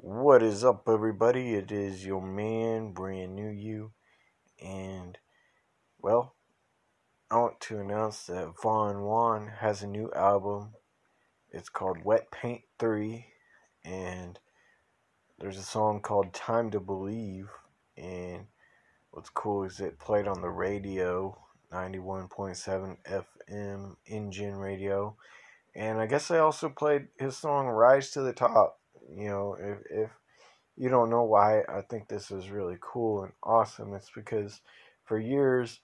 What is up, everybody? It is your man, brand new you, and well, I want to announce that Von Juan has a new album. It's called Wet Paint 3, and there's a song called Time to Believe. And what's cool is it played on the radio, 91.7 FM Engine Radio. And I guess I also played his song Rise to the Top you know, if, if you don't know why I think this is really cool and awesome, it's because for years,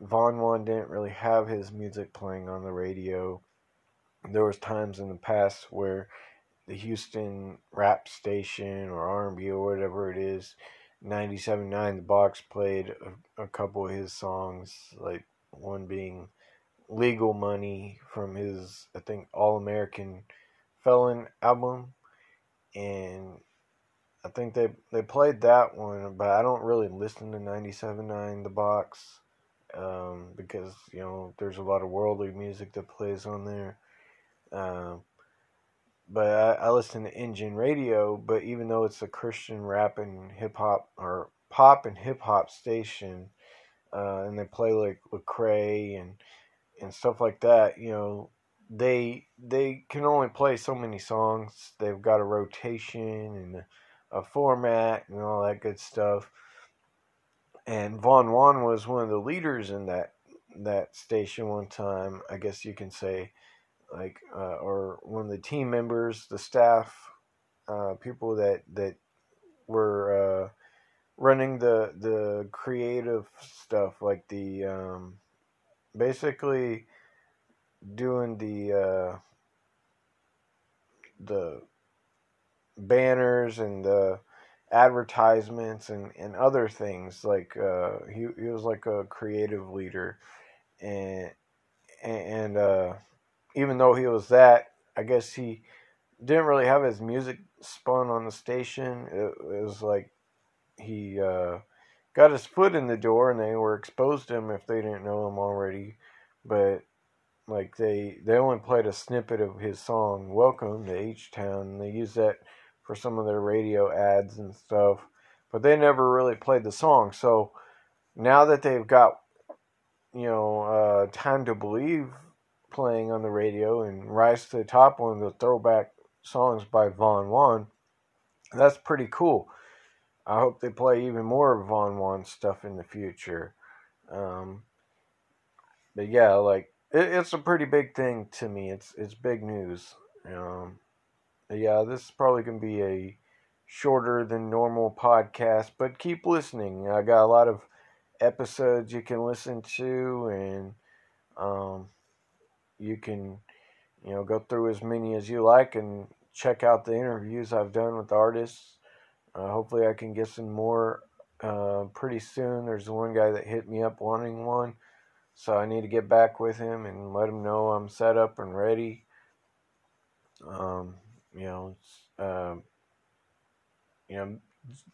Von Juan didn't really have his music playing on the radio. There was times in the past where the Houston rap station or R&B or whatever it is, 97.9 The Box played a, a couple of his songs, like one being Legal Money from his, I think, All American Felon album and I think they they played that one, but I don't really listen to 97.9 The Box um, because you know there's a lot of worldly music that plays on there. Um, but I, I, listen to Engine Radio. But even though it's a Christian rap and hip hop or pop and hip hop station, uh, and they play like Lecrae and and stuff like that, you know, they they can only play so many songs. They've got a rotation and a, a format and all that good stuff. And Von Juan was one of the leaders in that that station one time. I guess you can say, like, uh, or one of the team members, the staff, uh, people that that were uh, running the the creative stuff, like the um, basically doing the uh, the banners and the advertisements and, and other things like uh, he he was like a creative leader. And and uh, even though he was that I guess he didn't really have his music spun on the station. It, it was like he uh, got his foot in the door and they were exposed to him if they didn't know him already. But like they they only played a snippet of his song "Welcome to H Town." They used that for some of their radio ads and stuff, but they never really played the song. So now that they've got you know uh, "Time to Believe" playing on the radio and "Rise to the Top," one of the throwback songs by Von Juan, that's pretty cool. I hope they play even more Von Juan stuff in the future. Um, but yeah, like it, it's a pretty big thing to me. It's it's big news. Um, yeah, this is probably gonna be a shorter than normal podcast, but keep listening. I got a lot of episodes you can listen to, and um, you can you know go through as many as you like and check out the interviews I've done with artists. Uh, hopefully, I can get some more uh, pretty soon. There's one guy that hit me up wanting one. So I need to get back with him and let him know I'm set up and ready. Um, you know, uh, you know,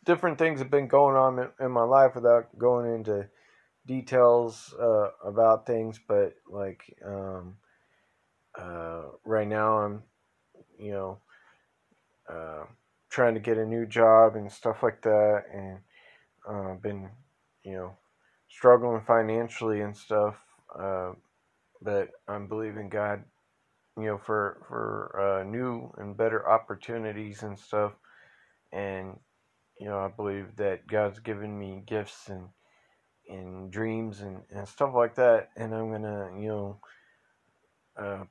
different things have been going on in, my life without going into details uh, about things, but like um, uh, right now I'm, you know, uh, trying to get a new job and stuff like that, and uh, been, you know, struggling financially and stuff. Uh, but I'm believing God, you know, for for uh, new and better opportunities and stuff. And you know, I believe that God's given me gifts and and dreams and, and stuff like that. And I'm gonna, you know, uh,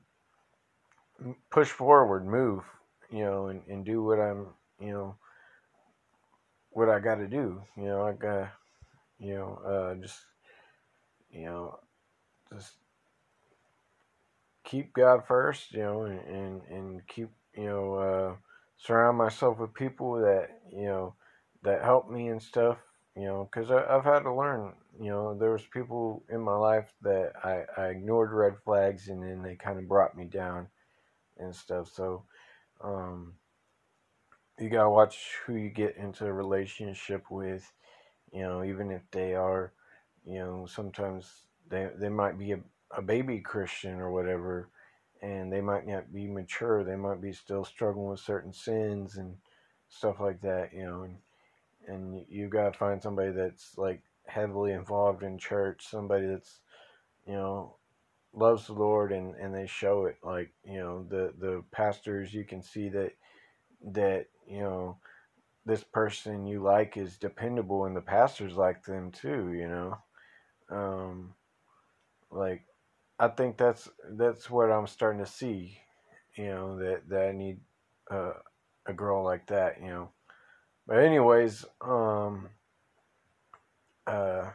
push forward, move, you know, and, and do what I'm, you know, what I got to do. You know, I got you know, uh, just you know, just keep God first, you know, and and, and keep you know uh, surround myself with people that you know that help me and stuff, you know, because I've had to learn. You know, there was people in my life that I, I ignored red flags, and then they kind of brought me down and stuff. So, um, you gotta watch who you get into a relationship with you know, even if they are, you know, sometimes they they might be a, a baby Christian or whatever, and they might not be mature. They might be still struggling with certain sins and stuff like that, you know, and and you got to find somebody that's like heavily involved in church, somebody that's you know loves the Lord and and they show it like you know the the pastors you can see that that you know this person you like is dependable and the pastors like them too you know? Um like i think that's that's what i'm starting to see you know that that i need uh, a girl like that you know? But anyways um uh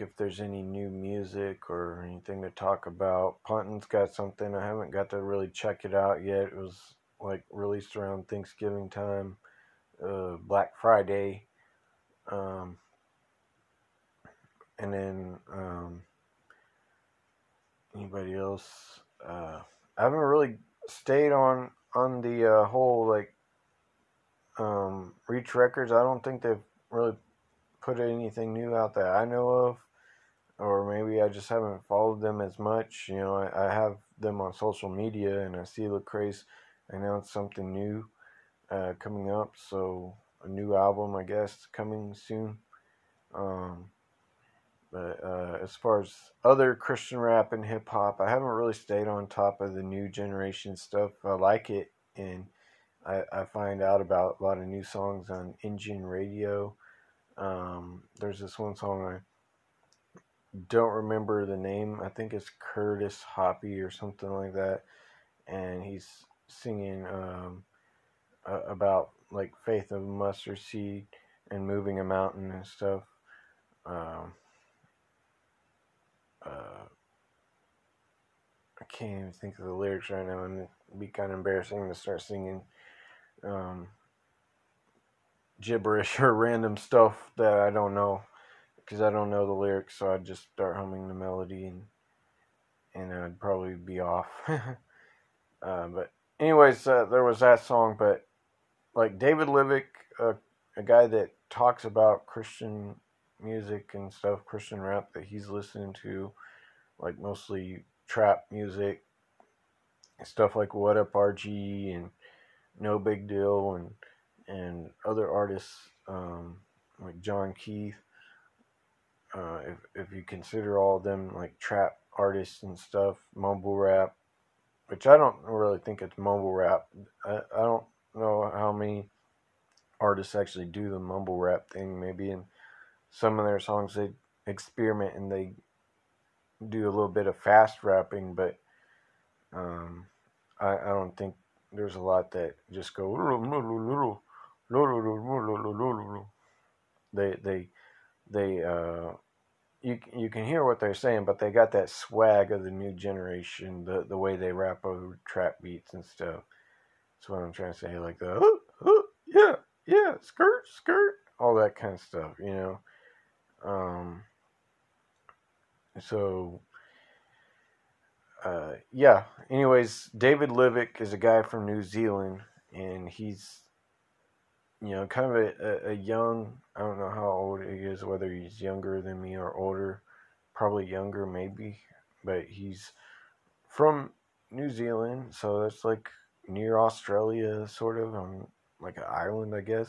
if there's any new music or anything to talk about punton's got something i haven't got to really check it out yet it was like released around Thanksgiving time, uh, Black Friday, um, and then um, anybody else? Uh, I haven't really stayed on on the uh, whole like um, Reach Records. I don't think they've really put anything new out that I know of, or maybe I just haven't followed them as much. You know, I, I have them on social media, and I see Lecrae's announced something new uh, coming up. So a new album, I guess, coming soon. Um, but uh, as far as other Christian rap and hip hop, I haven't really stayed on top of the new generation stuff. I like it, and I, I find out about a lot of new songs on Engine Radio. Um, there's this one song I don't remember the name. I think it's Curtis Hoppy or something like that, and he's singing um, uh, about like faith of mustard seed and moving a mountain and stuff. Um, uh, I can't even think of the lyrics right now, and it'd be kind of embarrassing to start singing um, gibberish or random stuff that I don't know because I don't know the lyrics. So I'd just start humming the melody and and I'd probably be off. uh, but anyways, uh, there was that song, but like David Livick, uh, a guy that talks about Christian music and stuff, Christian rap that he's listening to, like mostly trap music, stuff like What Up RG and nobigdyl. and and other artists um, like John Keith. Uh, if if you consider all of them like trap artists and stuff, mumble rap, which I don't really think it's mumble rap. I, I don't know how many artists actually do the mumble rap thing. Maybe in some of their songs they experiment and they do a little bit of fast rapping, but um, I, I don't think there's a lot that just go they they they uh you you can hear what they're saying, but they got that swag of the new generation, the the way they rap over trap beats and stuff. That's what I'm trying to say, like the yeah, yeah, skirt, skirt, all that kind of stuff, you know. Um, so uh, yeah. Anyways, David Livick is a guy from New Zealand, and he's you know, kind of a, a, young, I don't know how old he is, whether he's younger than me or older, probably younger maybe, but he's from New Zealand, so that's like near Australia, sort of, on like an island, I guess.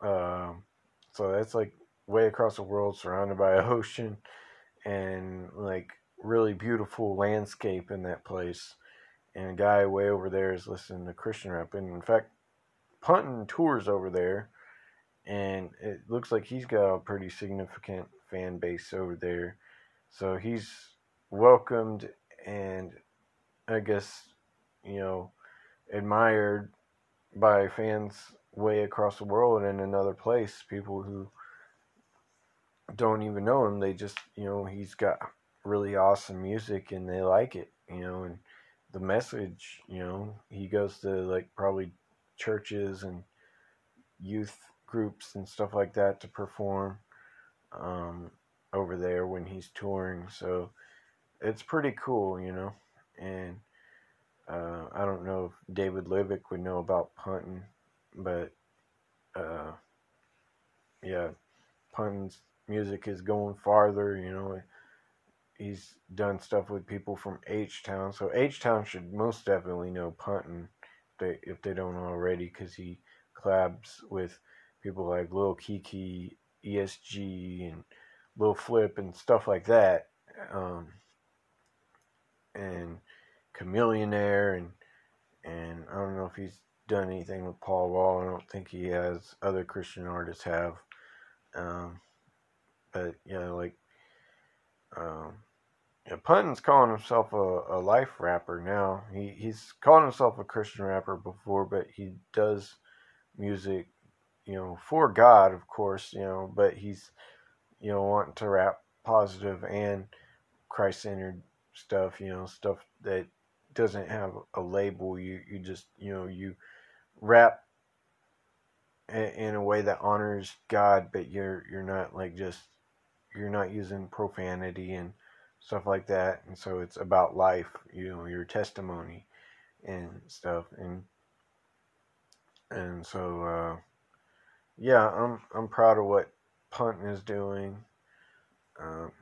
Um, so that's like way across the world, surrounded by ocean, and like really beautiful landscape in that place. And a guy way over there is listening to Christian rap, and in fact, Punton tours over there, and it looks like he's got a pretty significant fan base over there. So he's welcomed and I guess, you know, admired by fans way across the world and in another place. People who don't even know him, they just, you know, he's got really awesome music and they like it, you know, and the message, you know, he goes to like probably churches and youth groups and stuff like that to perform um, over there when he's touring. So it's pretty cool, you know. And uh, I don't know if David Livick would know about Punton, but uh, yeah, Punton's music is going farther, you know. He's done stuff with people from H Town, so H Town should most definitely know Punton they if they don't already, because he collabs with people like Lil Keke, ESG, and Lil Flip and stuff like that, um, and Chamillionaire, and and I don't know if he's done anything with Paul Wall. I don't think he has. Other Christian artists have, um, but yeah, like um, yeah, Punton's calling himself a, a life rapper now. He he's called himself a Christian rapper before, but he does music, you know, for God, of course, you know, but he's you know wanting to rap positive and Christ centered stuff, you know, stuff that doesn't have a label. You you just you know you rap in a way that honors God, but you're you're not like just you're not using profanity and stuff like that. And so it's about life, you know, your testimony and stuff. And and so uh, yeah, I'm I'm proud of what Punton is doing. Um,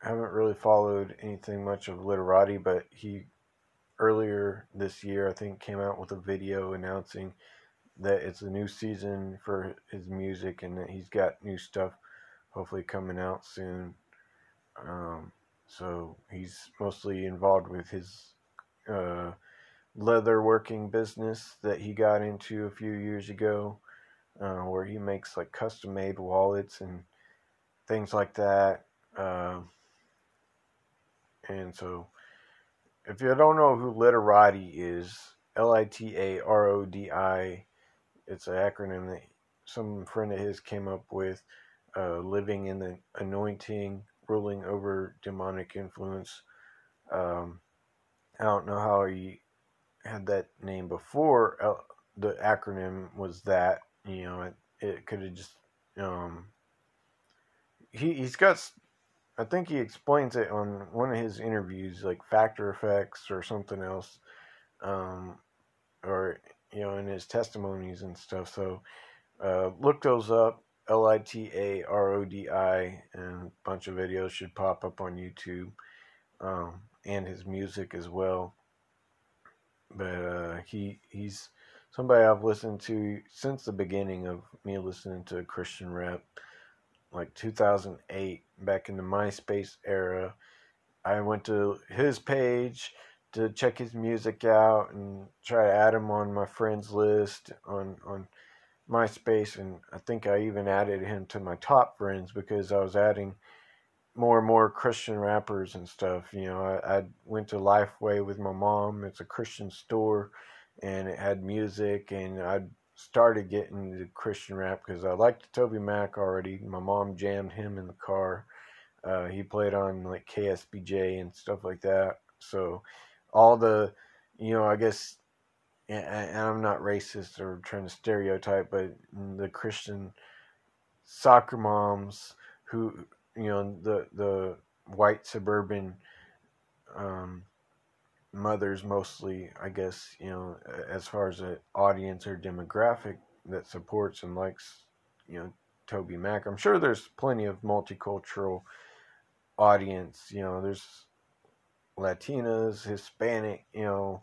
I haven't really followed anything much of Litarodi, but he earlier this year I think came out with a video announcing that it's a new season for his music and that he's got new stuff hopefully coming out soon. Um, so he's mostly involved with his uh, leather working business that he got into a few years ago, uh, where he makes like custom made wallets and things like that. Uh, and so, if you don't know who Litarodi is, L I T A R O D I, it's an acronym that some friend of his came up with. Uh, living in the anointing ruling over demonic influence. Um, I don't know how he had that name before. Uh, the acronym was that. You know, it, it could have just. Um, he he's got. I think he explains it on one of his interviews, like factor effects or something else, um, or you know, in his testimonies and stuff. So uh, look those up. L I T A R O D I, and a bunch of videos should pop up on YouTube, um, and his music as well. But uh, he he's somebody I've listened to since the beginning of me listening to Christian rap, like 2008, back in the MySpace era. I went to his page to check his music out and try to add him on my friends list on on MySpace, and I think I even added him to my top friends because I was adding more and more Christian rappers and stuff. You know, I, I went to Lifeway with my mom. It's a Christian store, and it had music, and I started getting the Christian rap because I liked Toby Mac already. My mom jammed him in the car. Uh, he played on like KSBJ and stuff like that. So all the, you know, I guess and I'm not racist or trying to stereotype, but the Christian soccer moms who, you know, the the white suburban um, mothers mostly, I guess, you know, as far as an audience or demographic that supports and likes, you know, Toby Mac. I'm sure there's plenty of multicultural audience. You know, there's Latinas, Hispanic, you know,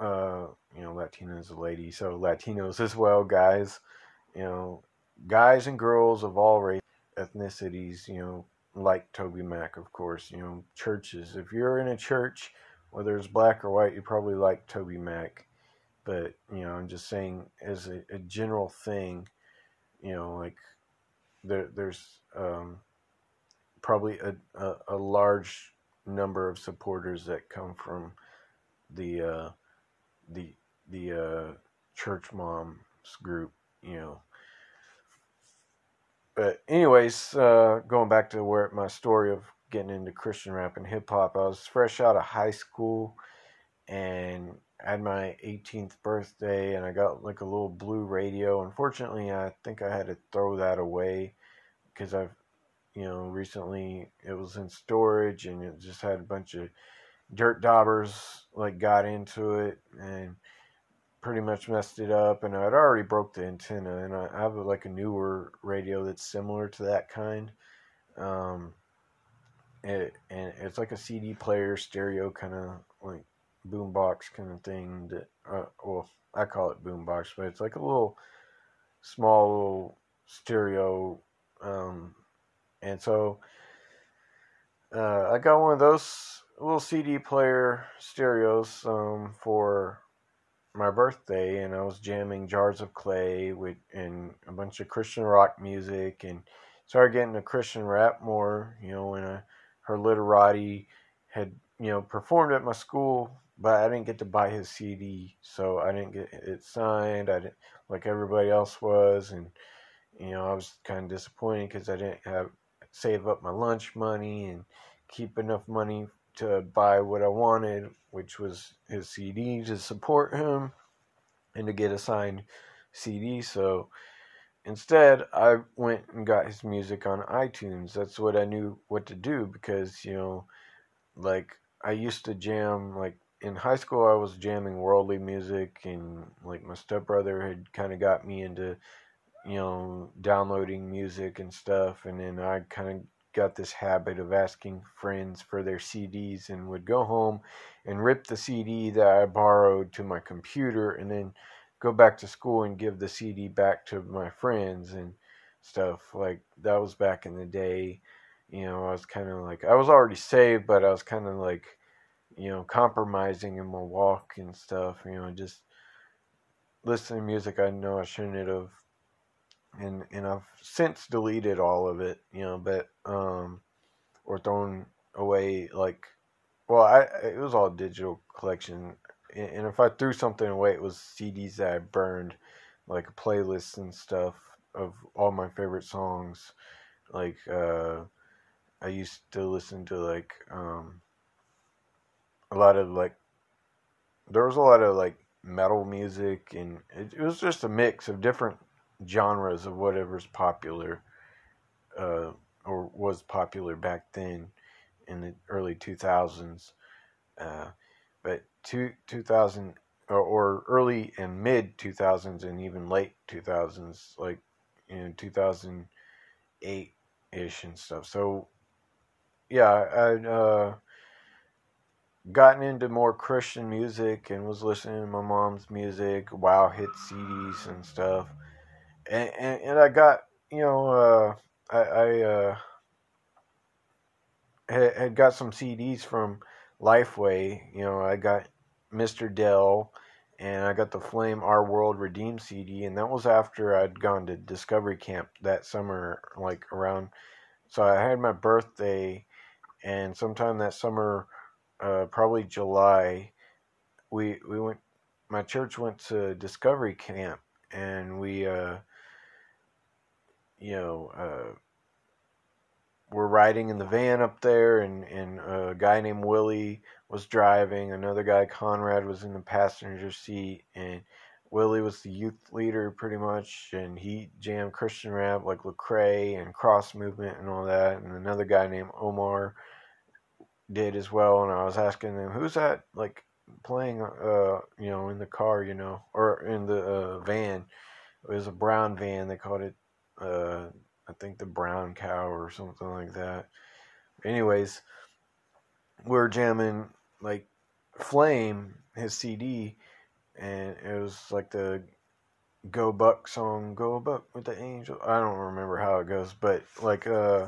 uh, you know, Latina is a lady, so Latinos as well, guys, you know, guys and girls of all race, ethnicities, you know, like Toby Mac, of course, you know, churches. If you're in a church, whether it's black or white, you probably like Toby Mac. But, you know, I'm just saying as a, a general thing, you know, like there, there's um, probably a, a, a large number of supporters that come from the uh, the the uh, church moms group, you know. But anyways, uh, going back to where my story of getting into Christian rap and hip hop, I was fresh out of high school and had my 18th birthday, and I got like a little blue radio. Unfortunately, I think I had to throw that away because I've, you know, recently it was in storage and it just had a bunch of dirt daubers like got into it and pretty much messed it up and I'd already broke the antenna and I have like a newer radio that's similar to that kind um it, and it's like a CD player stereo kind of like boombox kind of thing. That uh, well, I call it boombox, but it's like a little small little stereo. Um, and so uh, I got one of those little CD player stereos um, for my birthday, and I was jamming Jars of Clay with and a bunch of Christian rock music, and started getting a Christian rap more. You know, when I heard Litarodi had you know performed at my school, but I didn't get to buy his CD, so I didn't get it signed. I didn't like everybody else was, and you know I was kind of disappointed because I didn't have save up my lunch money and keep enough money to buy what I wanted, which was his CD to support him and to get a signed CD. So instead, I went and got his music on iTunes. That's what I knew what to do because, you know, like I used to jam, like in high school, I was jamming worldly music, and like my stepbrother had kind of got me into, you know, downloading music and stuff. And then I kind of got this habit of asking friends for their CDs and would go home and rip the CD that I borrowed to my computer and then go back to school and give the CD back to my friends and stuff. Like that was back in the day. You know, I was kind of like, I was already saved, but I was kind of like, you know, compromising in my walk and stuff, you know, just listening to music I know I shouldn't have and and I've since deleted all of it, you know, but um, or thrown away like, well, I it was all digital collection, and if I threw something away, it was CDs that I burned, like playlists and stuff of all my favorite songs, like uh, I used to listen to like um, a lot of like there was a lot of like metal music and it, it was just a mix of different genres of whatever's popular uh, or was popular back then in the early 2000s. Uh, but two, 2000 or, or early and mid 2000s and even late 2000s, like in 2008 ish and stuff. So, yeah, I uh, gotten into more Christian music and was listening to my mom's music, wow hit CDs and stuff and, and, and I got you know uh, I, I uh, had, had got some CDs from Lifeway. You know I got Mr. Del and I got the Flame Our World Redeemed CD, and that was after I'd gone to Discovery Camp that summer, like around. So I had my birthday, and sometime that summer, uh, probably July, we we went. My church went to Discovery Camp, and we uh, you know, uh, we're riding in the van up there, and, and a guy named Willie was driving. Another guy, Conrad, was in the passenger seat, and Willie was the youth leader pretty much, and he jammed Christian rap like Lecrae and Cross Movement and all that. And another guy named Omar did as well. And I was asking them, who's that like playing, uh, you know, in the car, you know, or in the uh, van? It was a brown van. They called it uh, I think the Brown Cow or something like that. Anyways, we're jamming like Flame, his CD, and it was like the Go Buck song, Go Buck with the Angel. I don't remember how it goes, but like, uh,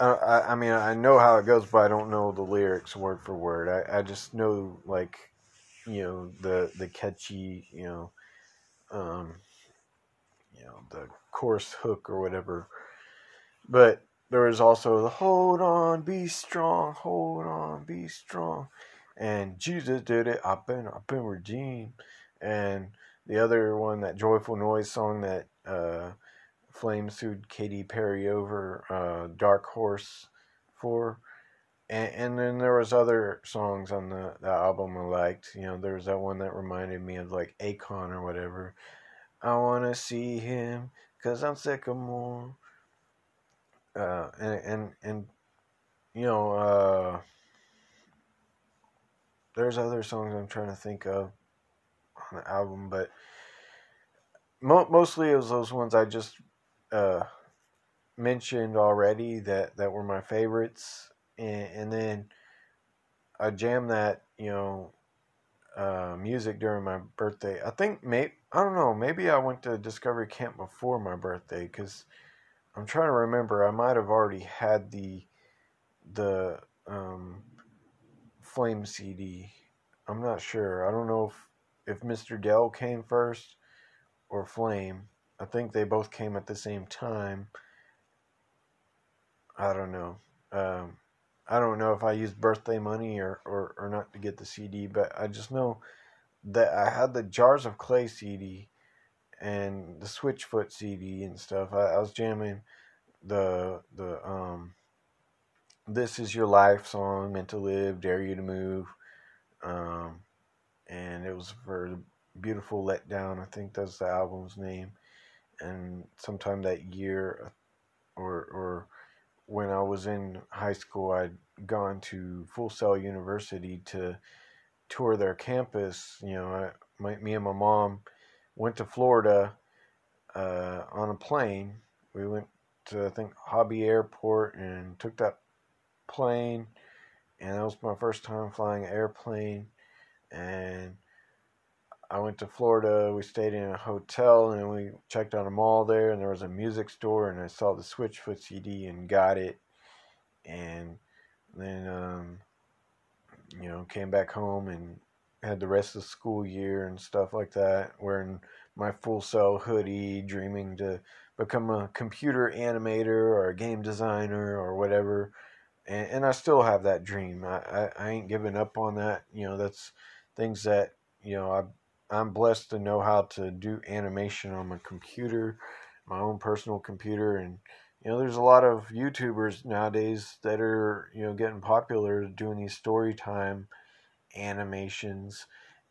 I, I mean, I know how it goes, but I don't know the lyrics word for word. I, I just know like, you know, the the catchy, you know, um, you know, the chorus hook or whatever. But there was also the hold on, be strong, hold on, be strong. And Jesus did it. I've been, I've been redeemed. And the other one, that joyful noise song that uh, Flame sued Katy Perry over, uh, Dark Horse for. And, and, then there was other songs on the, the album I liked. You know, there was that one that reminded me of like Akon or whatever. I want to see him because I'm sycamore. Uh, and, and, and, you know, uh, there's other songs I'm trying to think of on the album, but mo- mostly it was those ones I just uh, mentioned already that, that were my favorites. And, and then I jammed that, you know, uh, music during my birthday. I think maybe I don't know. Maybe I went to Discovery Camp before my birthday because I'm trying to remember. I might have already had the the um, Flame CD. I'm not sure. I don't know if if Mr. Del came first or Flame. I think they both came at the same time. I don't know. Um, I don't know if I used birthday money or, or, or not to get the CD, but I just know that I had the Jars of Clay CD and the Switchfoot CD and stuff. I, I was jamming the the um this is your life song meant to live dare you to move um and it was for beautiful letdown i think that's the album's name and sometime that year or or when i was in high school i'd gone to full sail university to tour their campus you know I, my, me and my mom went to florida uh, on a plane we went to I think Hobby Airport and took that plane, and that was my first time flying an airplane. And I went to Florida. We stayed in a hotel and we checked out a mall there, and there was a music store, and I saw the Switchfoot CD and got it. And then, um, you know, came back home and had the rest of the school year and stuff like that, wearing my Full Sail hoodie, dreaming to become a computer animator or a game designer or whatever. And, and I still have that dream. I, I, I ain't giving up on that. You know, that's things that, you know, I'm blessed to know how to do animation on my computer, my own personal computer. And, you know, there's a lot of YouTubers nowadays that are, you know, getting popular doing these story time animations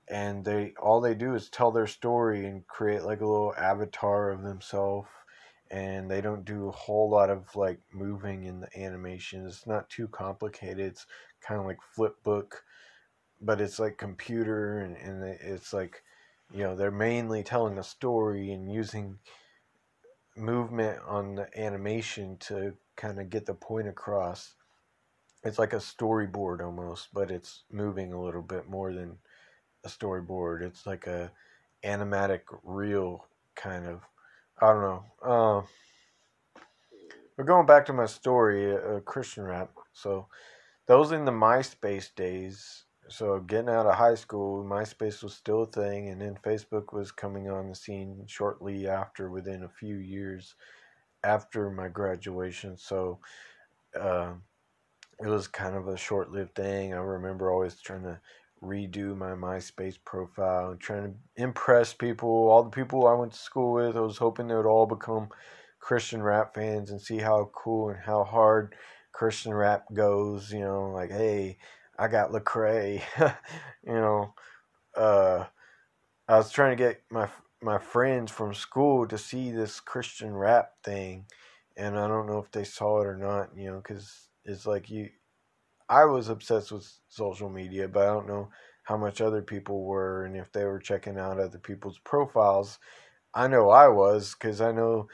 and they all they do is tell their story and create like a little avatar of themselves and they don't do a whole lot of like moving in the animation. It's not too complicated. It's kind of like Flipbook, but it's like computer and, and it's like, you know, they're mainly telling a story and using movement on the animation to kind of get the point across. It's like a storyboard almost, but it's moving a little bit more than a storyboard. It's like a animatic reel kind of I don't know. Uh, but going back to my story, uh, Christian rap. So those in the MySpace days. So getting out of high school, MySpace was still a thing, and then Facebook was coming on the scene shortly after, within a few years after my graduation. So uh, it was kind of a short-lived thing. I remember always trying to redo my MySpace profile trying to impress people, all the people I went to school with. I was hoping they would all become Christian rap fans and see how cool and how hard Christian rap goes. You know, like, hey, I got Lecrae. you know, uh, I was trying to get my my friends from school to see this Christian rap thing, and I don't know if they saw it or not. You know, because it's like you I was obsessed with social media, but I don't know how much other people were and if they were checking out other people's profiles. I know I was because I know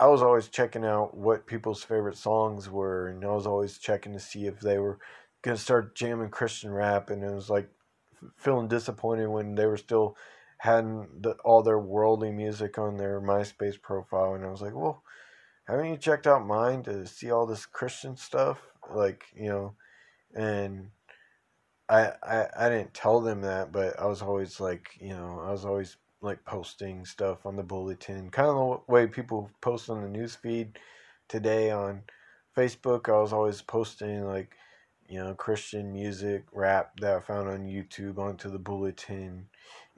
I was always checking out what people's favorite songs were, and I was always checking to see if they were gonna start jamming Christian rap, and it was like feeling disappointed when they were still having the, all their worldly music on their MySpace profile, and I was like, well, haven't you checked out mine to see all this Christian stuff? Like, you know, and I, I I didn't tell them that, but I was always like, you know, I was always like posting stuff on the bulletin, kind of the way people post on the news feed today on Facebook. I was always posting like, you know, Christian music, rap that I found on YouTube onto the bulletin,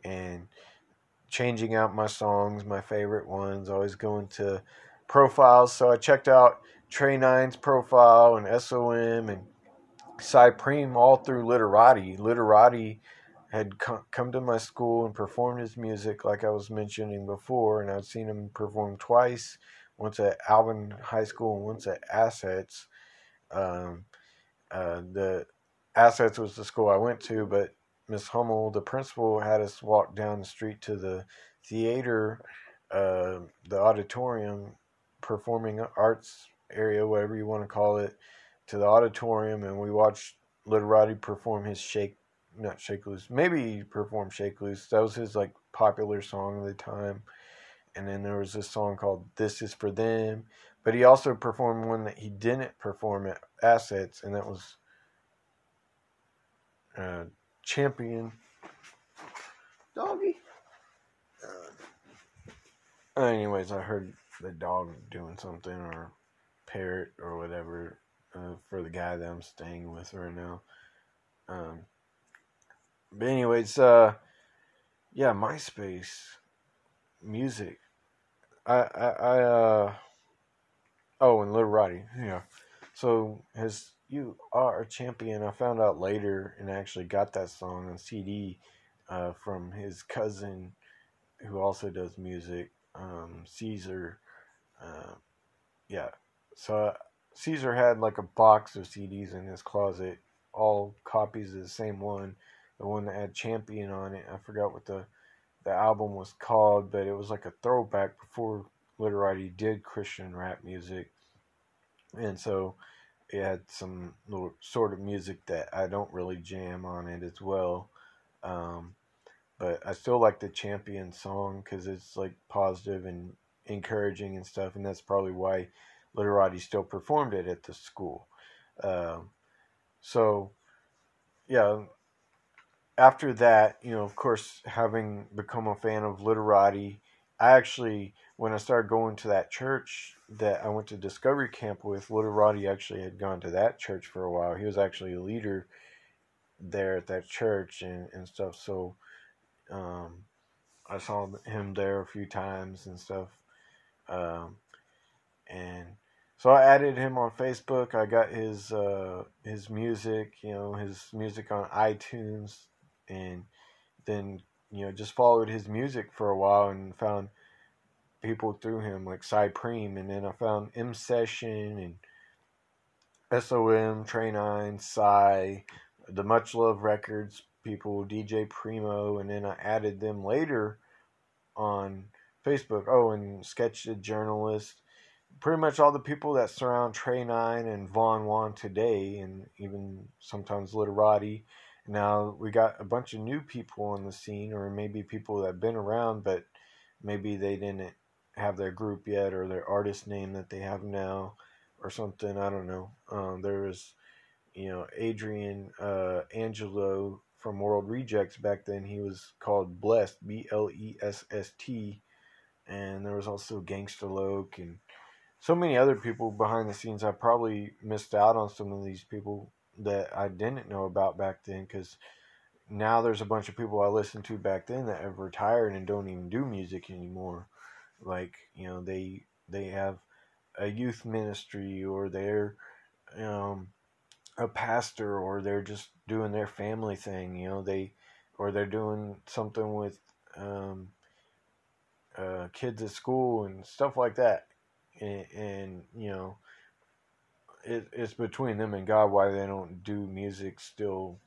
and changing out my songs, my favorite ones. Always going to profiles. So I checked out Trey Nine's profile and SOM and Cypreme all through Litarodi. Litarodi had come to my school and performed his music, like I was mentioning before, and I'd seen him perform twice, once at Alvin High School and once at Assets. Um, uh, the Assets was the school I went to, but Miss Hummel, the principal, had us walk down the street to the theater, uh, the auditorium, performing arts area, whatever you want to call it to the auditorium and we watched Litarodi perform his Shake not Shake Loose. Maybe he performed Shake Loose. That was his like popular song of the time. And then there was this song called This Is For Them. But he also performed one that he didn't perform at Assets, and that was uh, Champion. Doggy. Uh, anyways, I heard the dog doing something, or parrot, or whatever, uh, for the guy that I'm staying with right now. Um, but anyways, uh, yeah, MySpace music. I I, I uh oh, and Litarodi, yeah. So his "You Are a Champion," I found out later, and actually got that song on CD uh, from his cousin, who also does music, um, Caesar. Uh, yeah, so Caesar had like a box of CDs in his closet, all copies of the same one, the one that had Champion on it. I forgot what the the album was called, but it was like a throwback before Litarodi did Christian rap music, and so it had some sort of music that I don't really jam on it as well. Um, but I still like the Champion song because it's like positive and encouraging and stuff, and that's probably why Litarodi still performed it at the school. Um, so, yeah, after that, you know, of course, having become a fan of Litarodi, I actually, when I started going to that church that I went to Discovery Camp with, Litarodi actually had gone to that church for a while. He was actually a leader there at that church and, and stuff. So um, I saw him there a few times and stuff. Um, and so I added him on Facebook. I got his uh, his music, you know, his music on iTunes, and then you know just followed his music for a while and found people through him like Cypreme, and then I found M Session and SOM, Trey Nine, Psy, the Much Love Records people, DJ Primo, and then I added them later on Facebook. Oh, and Sketch the Journalist. Pretty much all the people that surround Trey Nine and Von Juan today, and even sometimes Litarodi. Now we got a bunch of new people on the scene, or maybe people that have been around, but maybe they didn't have their group yet, or their artist name that they have now, or something. I don't know. Um, there was, you know, Adrian uh, Angelo from World Rejects back then. He was called Blessed, B L E S S T, and there was also Gangsta Loke and so many other people behind the scenes. I probably missed out on some of these people that I didn't know about back then because now there's a bunch of people I listened to back then that have retired and don't even do music anymore. Like you know they they have a youth ministry or they're um, a pastor or they're just doing their family thing. You know they or they're doing something with um, uh, kids at school and stuff like that. And, and you know it, it's between them and God why they don't do music still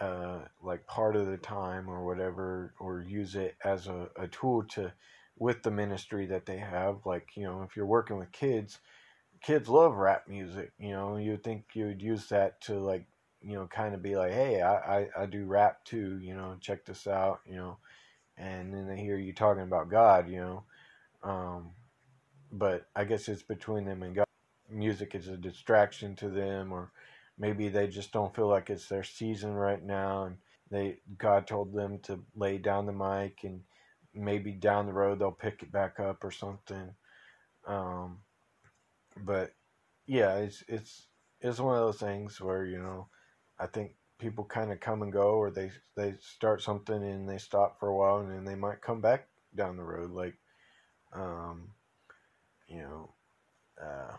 uh, like part of the time or whatever, or use it as a, a tool to with the ministry that they have. Like you know, if you're working with kids, kids love rap music. You know, you'd think you would use that to like you know kind of be like, hey, I, I I do rap too. You know, check this out. You know, and then they hear you talking about God. You know, um, but I guess it's between them and God music is a distraction to them or maybe they just don't feel like it's their season right now and they God told them to lay down the mic and maybe down the road they'll pick it back up or something. Um, but yeah it's it's it's one of those things where you know I think people kind of come and go or they they start something and they stop for a while and then they might come back down the road like um, you know uh,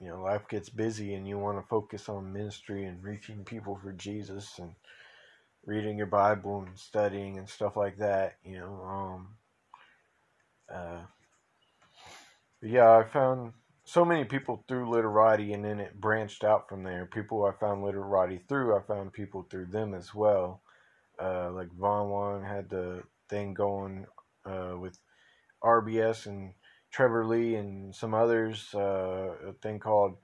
you know life gets busy and you want to focus on ministry and reaching people for jesus and reading your bible and studying and stuff like that you know um uh yeah i found so many people through Litarodi and then it branched out from there people i found Litarodi through i found people through them as well uh like von Juan had the thing going uh with rbs and Trevor Lee and some others, uh, a thing called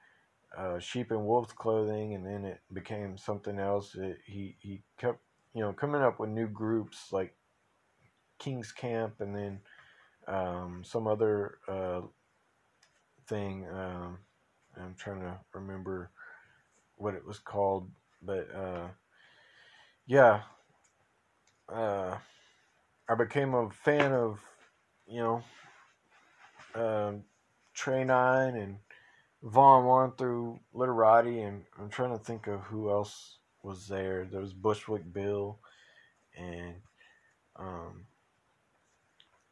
uh, sheep and wolves clothing, and then it became something else. It, he he kept you know coming up with new groups like King's Camp, and then um, some other uh, thing. Um, I'm trying to remember what it was called, but uh, yeah, uh, I became a fan of you know um, Trey Nine and Von Juan through Litarodi, and I'm trying to think of who else was there. There was Bushwick Bill, and um,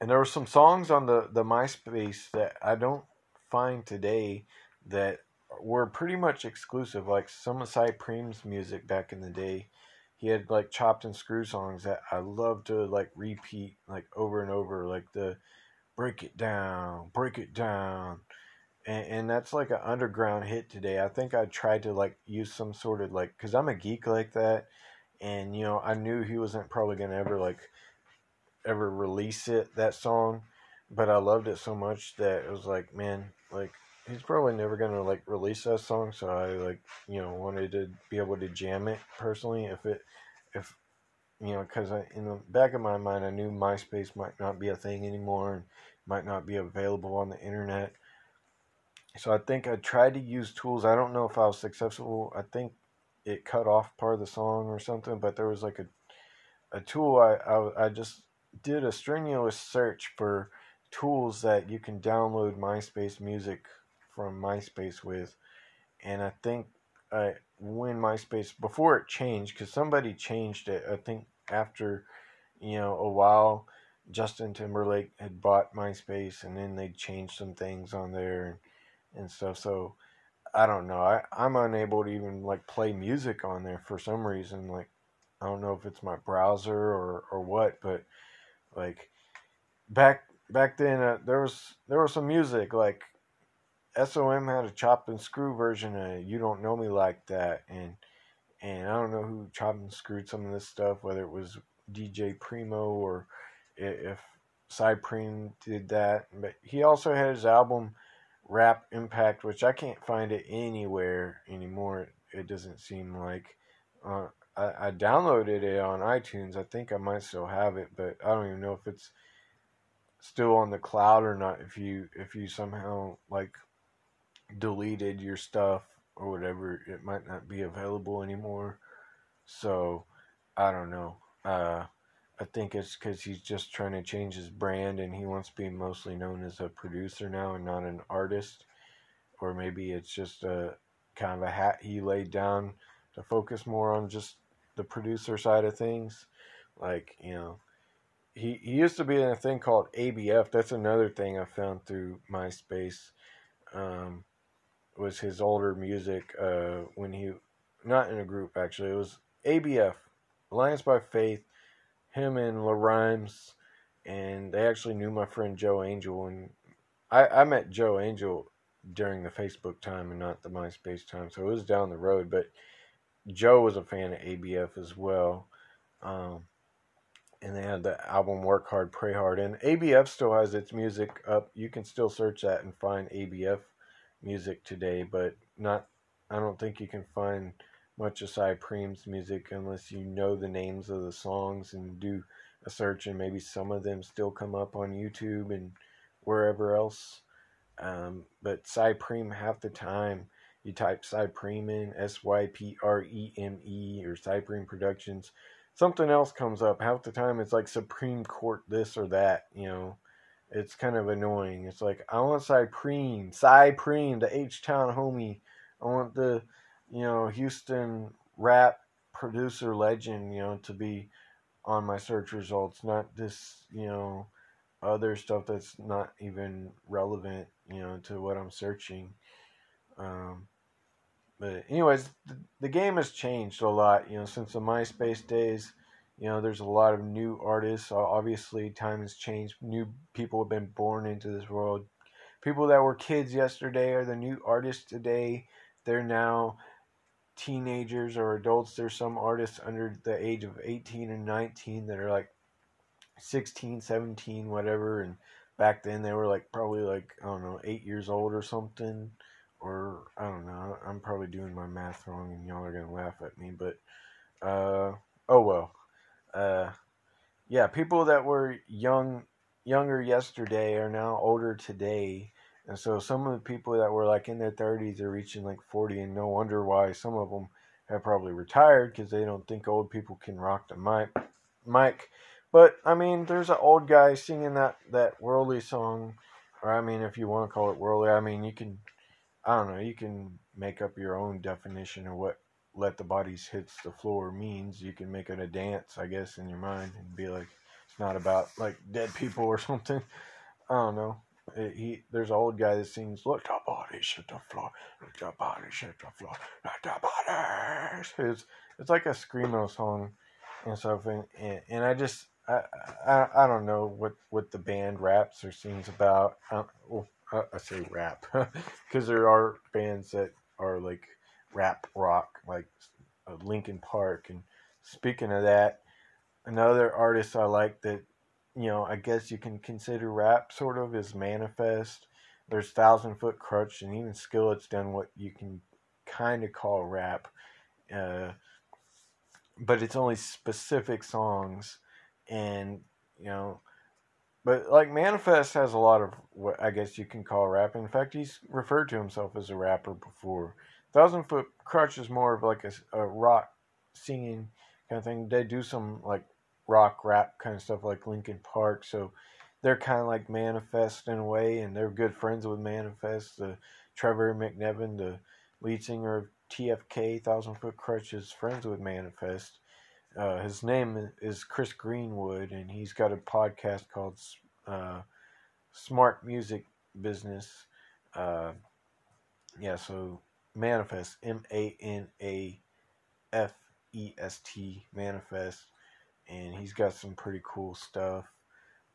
and there were some songs on the the MySpace that I don't find today that were pretty much exclusive. Like some of Sypreme's music back in the day, he had like chopped and screw songs that I love to like repeat like over and over, like the break it down, break it down. And, and that's like an underground hit today. I think I tried to like use some sort of like, cause I'm a geek like that. And, you know, I knew he wasn't probably to ever like, ever release it, that song. But I loved it so much that it was like, man, like, he's probably never to like release that song. So I like, you know, wanted to be able to jam it personally. If it, if, you know, because in the back of my mind, I knew MySpace might not be a thing anymore and might not be available on the internet. So I think I tried to use tools. I don't know if I was successful. I think it cut off part of the song or something, but there was like a a tool. I I, I just did a strenuous search for tools that you can download MySpace music from MySpace with, and I think I when MySpace before it changed because somebody changed it. I think after you know a while Justin Timberlake had bought MySpace and then they changed some things on there and stuff. So I don't know. I, I'm unable to even like play music on there for some reason. Like I don't know if it's my browser or, or what, but like back back then uh, there was there was some music like SOM had a chop and screw version of You Don't Know Me Like That and and I don't know who chopped and screwed some of this stuff, whether it was DJ Primo or if Sypreme did that. But he also had his album Rap Impact, which I can't find it anywhere anymore. It doesn't seem like. Uh, I, I downloaded it on iTunes. I think I might still have it, but I don't even know if it's still on the cloud or not. If you if you somehow like deleted your stuff or whatever, it might not be available anymore. So I don't know. Uh, I think it's because he's just trying to change his brand and he wants to be mostly known as a producer now and not an artist. Or maybe it's just a kind of a hat he laid down to focus more on just the producer side of things. Like, you know, he, he used to be in a thing called ABF. That's another thing I found through MySpace. Um, was his older music uh, when he, not in a group actually, it was ABF, Alliance by Faith him and La Rhymes, and they actually knew my friend Joe Angel, and I, I met Joe Angel during the Facebook time and not the MySpace time, so it was down the road. But Joe was a fan of ABF as well, um, and they had the album Work Hard, Pray Hard, and ABF still has its music up. You can still search that and find ABF music today, but not. I don't think you can find much of Sypreme's music unless you know the names of the songs and do a search, and maybe some of them still come up on YouTube and wherever else. Um, but Sypreme, half the time, you type Sypreme in, S Y P R E M E, or Sypreme Productions, something else comes up. Half the time, it's like Supreme Court this or that, you know. It's kind of annoying. It's like, I want Sypreme, Sypreme, the H Town homie. I want the you know, Houston rap producer legend, you know, to be on my search results, not this, you know, other stuff that's not even relevant, you know, to what I'm searching. Um, but anyways, the, the game has changed a lot, you know, since the MySpace days. You know, there's a lot of new artists. Obviously, time has changed. New people have been born into this world. People that were kids yesterday are the new artists today. They're now teenagers or adults. There's some artists under the age of 18 and 19 that are like 16, 17, whatever. And back then they were like probably like, I don't know, eight years old or something. or I don't know. I'm probably doing my math wrong, and y'all are gonna laugh at me. But uh, oh well. Uh, yeah, people that were young, younger yesterday are now older today, and so some of the people that were like in their 30s are reaching like 40, and no wonder why some of them have probably retired because they don't think old people can rock the mic. Mic, but I mean, there's an old guy singing that that worldly song, or I mean, if you want to call it worldly, I mean, you can I don't know, you can make up your own definition of what let the bodies hits the floor means. You can make it a dance, I guess, in your mind and be like, it's not about like dead people or something. I don't know. He there's an old guy that sings "Let the bodies hit the floor, let the bodies hit the floor, let the bodies." It's it's like a screamo song and stuff, and and, I just I, I I don't know what what the band raps or sings about. Uh, well, uh, I say rap because there are bands that are like rap rock, like uh, Linkin Park. And speaking of that, another artist I like that you know I guess you can consider rap sort of is Manafest. There's Thousand Foot Krutch, and even Skillet's done what you can kind of call rap, uh, but it's only specific songs, and you know but like Manafest has a lot of what I guess you can call rap. In fact, he's referred to himself as a rapper before. Thousand Foot Krutch is more of like a, a rock singing kind of thing. They do some like rock rap kind of stuff like Linkin Park. So they're kind of like Manafest in a way, and they're good friends with Manafest. The Trevor McNevin, the lead singer of TFK, Thousand Foot Krutch, is friends with Manafest. Uh, his name is Chris Greenwood, and he's got a podcast called uh, Smart Music Business. Uh, yeah, so Manafest, M A N A F E S T, Manafest, and he's got some pretty cool stuff.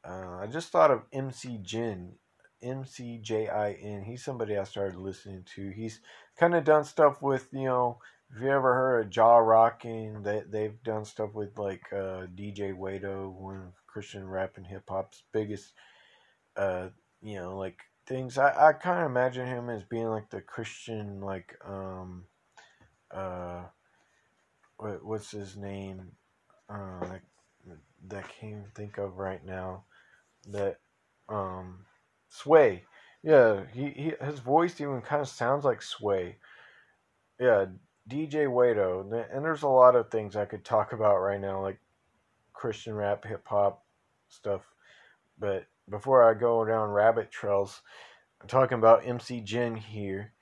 Uh, I just thought of MC Jin, M C J I N. He's somebody I started listening to. He's kind of done stuff with you know if you ever heard of Jaw Rocking, they they've done stuff with like uh, DJ Wade-O, one of Christian rap and hip hop's biggest, uh, you know, like things. I, I kind of imagine him as being like the Christian, like um, uh, what what's his name, uh, that, I can't think of right now, that um, Sway. Yeah, he, he his voice even kind of sounds like Sway. Yeah, DJ Wade-O, and there's a lot of things I could talk about right now, like Christian rap, hip hop stuff. But before I go down rabbit trails, I'm talking about MC Jin here.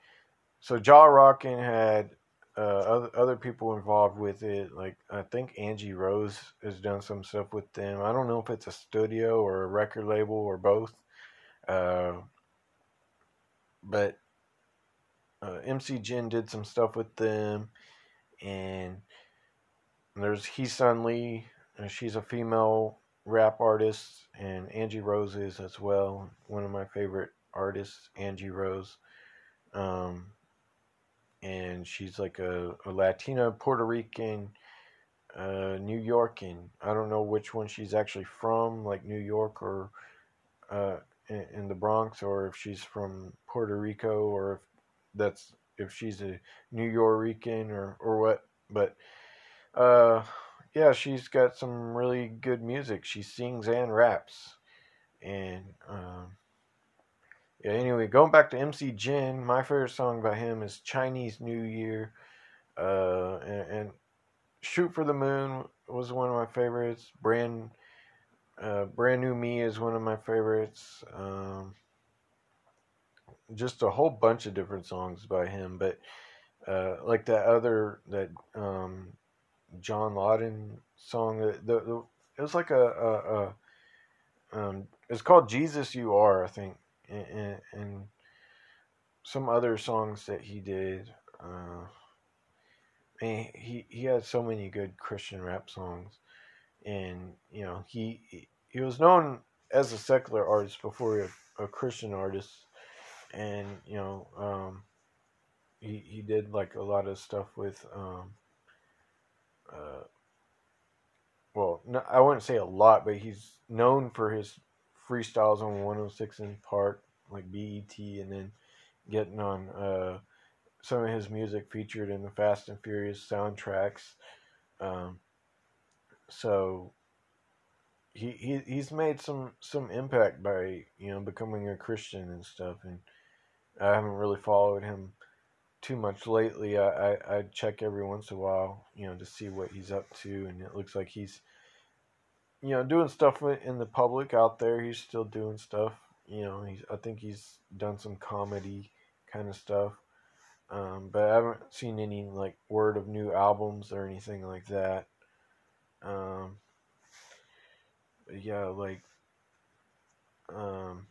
So Jaw Rockin had uh, other other people involved with it. Like I think Angie Rose has done some stuff with them. I don't know if it's a studio or a record label or both. Uh, but uh, MC Jin did some stuff with them, and there's Heesun Lee. she's a female rap artist, and Angie Rose is as well. One of my favorite artists, Angie Rose. Um, and she's like a, a Latina Puerto Rican, uh, New Yorkan. I don't know which one she's actually from, like New York or uh, in, in the Bronx, or if she's from Puerto Rico, or if that's if she's a New Yorican or or what. But uh, yeah, she's got some really good music. She sings and raps, and um, yeah. Anyway, going back to MC Jin, my favorite song by him is Chinese New Year, uh, and, and Shoot for the Moon was one of my favorites. Brand uh, Brand New Me is one of my favorites. Um, just a whole bunch of different songs by him, but uh, like that other that um, John Lawden song, the, the, the, it was like a, a, a um, it's called Jesus You Are, I think, and, and some other songs that he did. Uh, and he he had so many good Christian rap songs, and you know he he was known as a secular artist before a, a Christian artist and you know um, he he did like a lot of stuff with um, uh, well no, I wouldn't say a lot but he's known for his freestyles on 106 & Park like BET and then getting on uh, some of his music featured in the Fast and Furious soundtracks. Um, so he, he he's made some some impact by you know becoming a Christian and stuff, and I haven't really followed him too much lately. I, I, I check every once in a while, you know, to see what he's up to, and it looks like he's you know doing stuff in the public out there. He's still doing stuff. You know, he's I think he's done some comedy kind of stuff. Um, but I haven't seen any like word of new albums or anything like that. Um, yeah, like, um,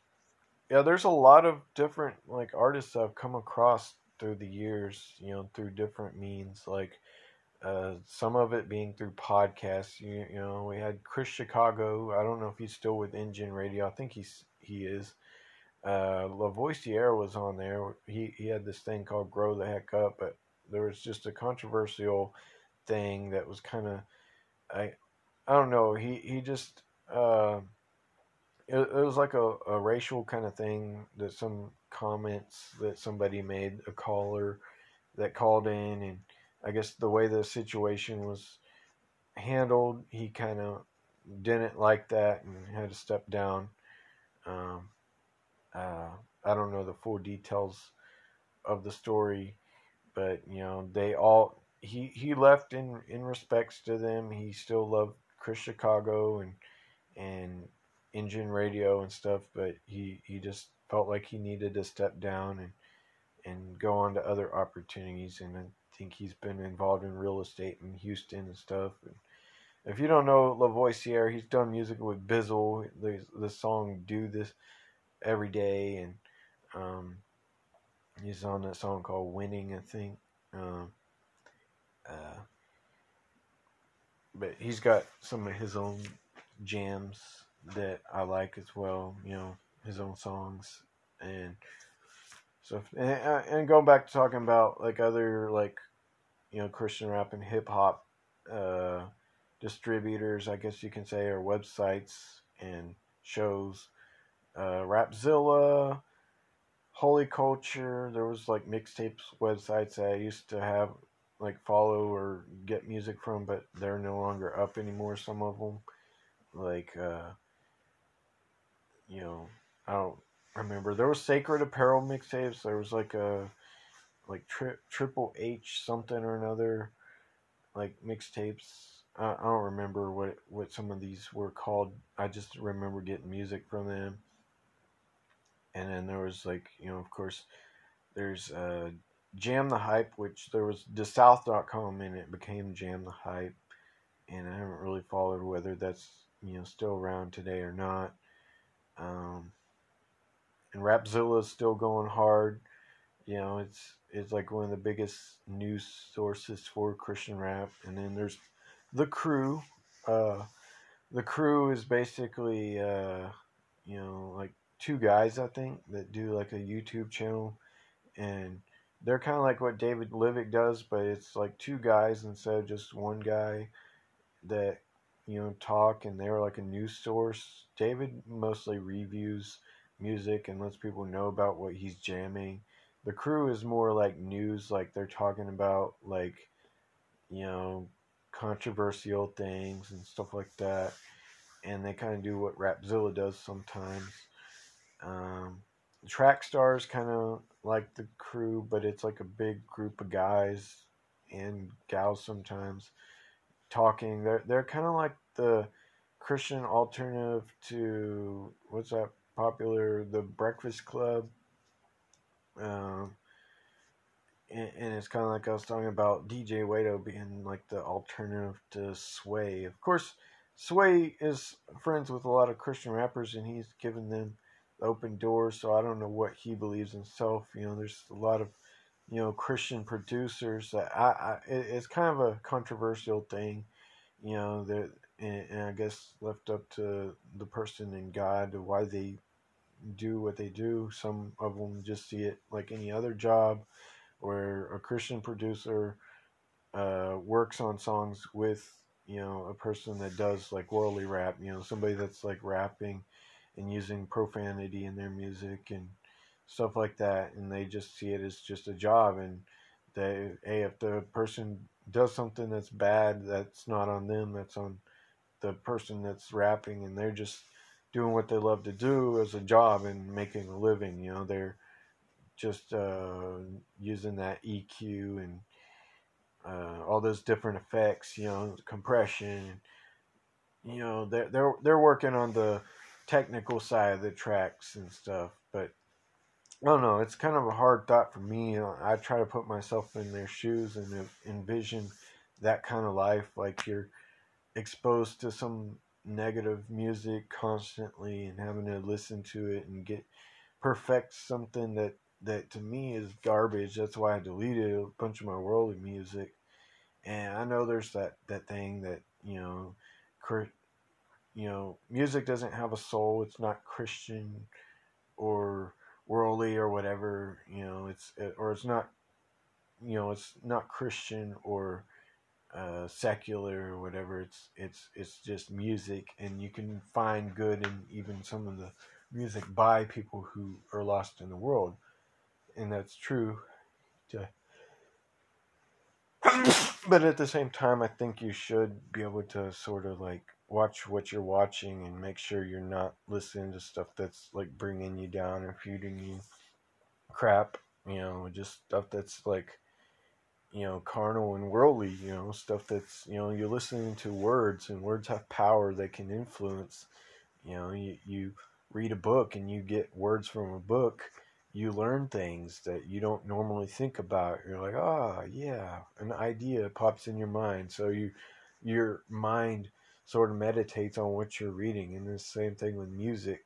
yeah, there's a lot of different like artists I've come across through the years, you know, through different means, like, uh, some of it being through podcasts. You, you know, we had Chris Chicago. I don't know if he's still with Engine Radio. I think he's he is. Uh, Lavoisier was on there. He he had this thing called "Grow the Heck Up," but there was just a controversial thing that was kind of I I don't know. He he just uh, it, it was like a, a racial kind of thing that some comments that somebody made a caller that called in and I guess the way the situation was handled, he kind of didn't like that and had to step down. Um, uh, I don't know the full details of the story, but you know they all he he left in in respects to them. He still loved Chris Chicago and and Engine Radio and stuff, but he he just felt like he needed to step down and and go on to other opportunities. And think he's been involved in real estate in Houston and stuff. And if you don't know Lavoisier, he's done music with Bizzle. There's the song "Do This." every day, and um, he's on that song called "Winning," I think. Um, uh, but he's got some of his own jams that I like as well. You know, his own songs and so and, and going back to talking about like other like you know Christian rap and hip hop uh, distributors, I guess you can say, or websites and shows uh, Rapzilla, Holy Culture. There was like mixtapes websites that I used to have like follow or get music from, but they're no longer up anymore. Some of them, like uh, you know, I don't remember. There was Sacred Apparel mixtapes. There was like a like tri- Triple H something or another, like mixtapes. I, I don't remember what what some of these were called. I just remember getting music from them and then there was like you know of course there's uh, Jam the Hype, which there was the DeSouth.com and it became Jam the Hype, and I haven't really followed whether that's you know still around today or not. Um, and Rapzilla is still going hard. You know, it's it's like one of the biggest news sources for Christian rap. And then there's the Crew. Uh, the Crew is basically uh, you know like two guys I think that do like a YouTube channel, and they're kind of like what David Livick does, but it's like two guys instead of just one guy that you know talk, and they're like a news source. David mostly reviews music and lets people know about what he's jamming. The crew is more like news, like they're talking about like you know controversial things and stuff like that and they kind of do what Rapzilla does sometimes. Um, track stars kind of like the crew, but it's like a big group of guys and gals sometimes talking. They're they're kind of like the Christian alternative to what's that popular the Breakfast Club. Um, and, and it's kind of like I was talking about DJ Wade-O being like the alternative to Sway. Of course, Sway is friends with a lot of Christian rappers, and he's given them the open doors. So I don't know what he believes himself. You know, there's a lot of you know Christian producers that I, I it's kind of a controversial thing. You know that, and, and I guess left up to the person and God why they do what they do. Some of them just see it like any other job, where a Christian producer uh, works on songs with you know a person that does like worldly rap. You know somebody that's like rapping and using profanity in their music and stuff like that, and they just see it as just a job. And they, hey, if the person does something that's bad, that's not on them. That's on the person that's rapping, and they're just doing what they love to do as a job and making a living. You know, they're just uh, using that EQ and uh, all those different effects. You know, compression. You know, they're they're they're working on the technical side of the tracks and stuff, but I don't know. It's kind of a hard thought for me. I try to put myself in their shoes and envision that kind of life. Like you're exposed to some negative music constantly and having to listen to it and get perfect something that that to me is garbage. That's why I deleted a bunch of my worldly music. And I know there's that that thing that you know, you know, music doesn't have a soul. It's not Christian or worldly or whatever. You know, it's or it's not. You know, it's not Christian or uh, secular or whatever. It's it's it's just music, and you can find good in even some of the music by people who are lost in the world, and that's true. To, but at the same time, I think you should be able to sort of like watch what you're watching and make sure you're not listening to stuff that's like bringing you down or feeding you crap. You know, just stuff that's like you know, carnal and worldly, you know, stuff that's, you know, you're listening to words and words have power they can influence. You know, you, you read a book and you get words from a book, you learn things that you don't normally think about. You're like, ah, oh, yeah, an idea pops in your mind. So you, your mind sort of meditates on what you're reading. And the same thing with music.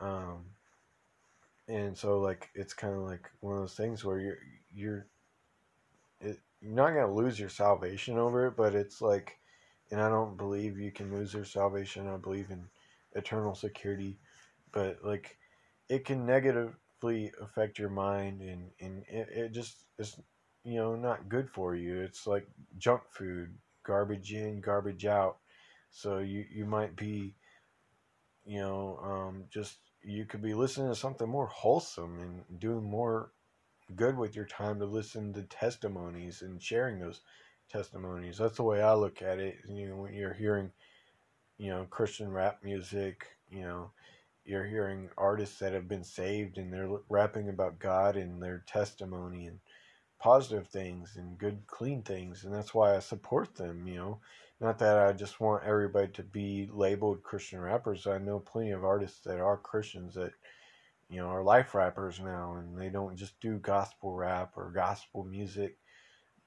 Um, and so like, it's kind of like one of those things where you're, you're, you're not going to lose your salvation over it, but it's like, and I don't believe you can lose your salvation. I believe in eternal security, but like, it can negatively affect your mind, and and it, it just is, you know, not good for you. It's like junk food, garbage in, garbage out. So you you might be, you know, um, just you could be listening to something more wholesome and doing more good with your time to listen to testimonies and sharing those testimonies. That's the way I look at it. You know, when you're hearing, you know, Christian rap music, you know, you're hearing artists that have been saved and they're rapping about God and their testimony and positive things and good, clean things. And that's why I support them, you know. Not that I just want everybody to be labeled Christian rappers. I know plenty of artists that are Christians that you know, are life rappers now, and they don't just do gospel rap or gospel music.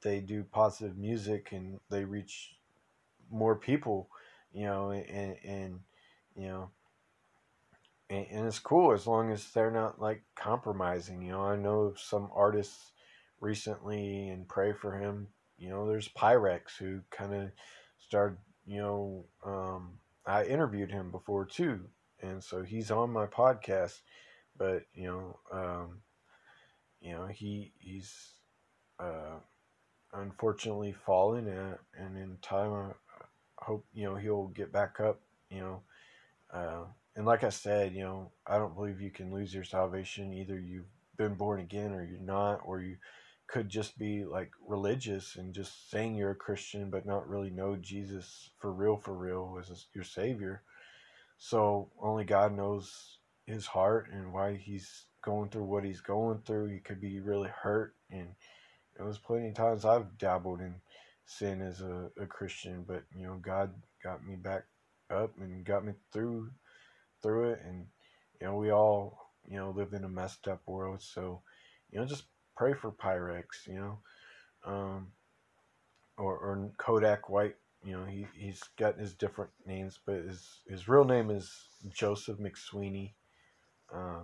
They do positive music, and they reach more people, you know, and and you know, and, and it's cool as long as they're not like compromising. You know, I know some artists recently, and pray for him. You know, there's Pyrex who kind of started. You know, um, I interviewed him before too, and so he's on my podcast but you know, um, you know, he he's uh, unfortunately fallen, and, and in time, I hope you know he'll get back up. You know, uh, and like I said, you know, I don't believe you can lose your salvation. Either you've been born again, or you're not, or you could just be like religious and just saying you're a Christian, but not really know Jesus for real, for real as your Savior. So only God knows his heart and why he's going through what he's going through. He could be really hurt, and it was plenty of times I've dabbled in sin as a, a Christian, but you know, God got me back up and got me through through it, and you know, we all you know live in a messed up world, so you know, just pray for Pyrex, you know, um, or or Kodak White. You know, he he's got his different names, but his his real name is Joseph McSweeney uh,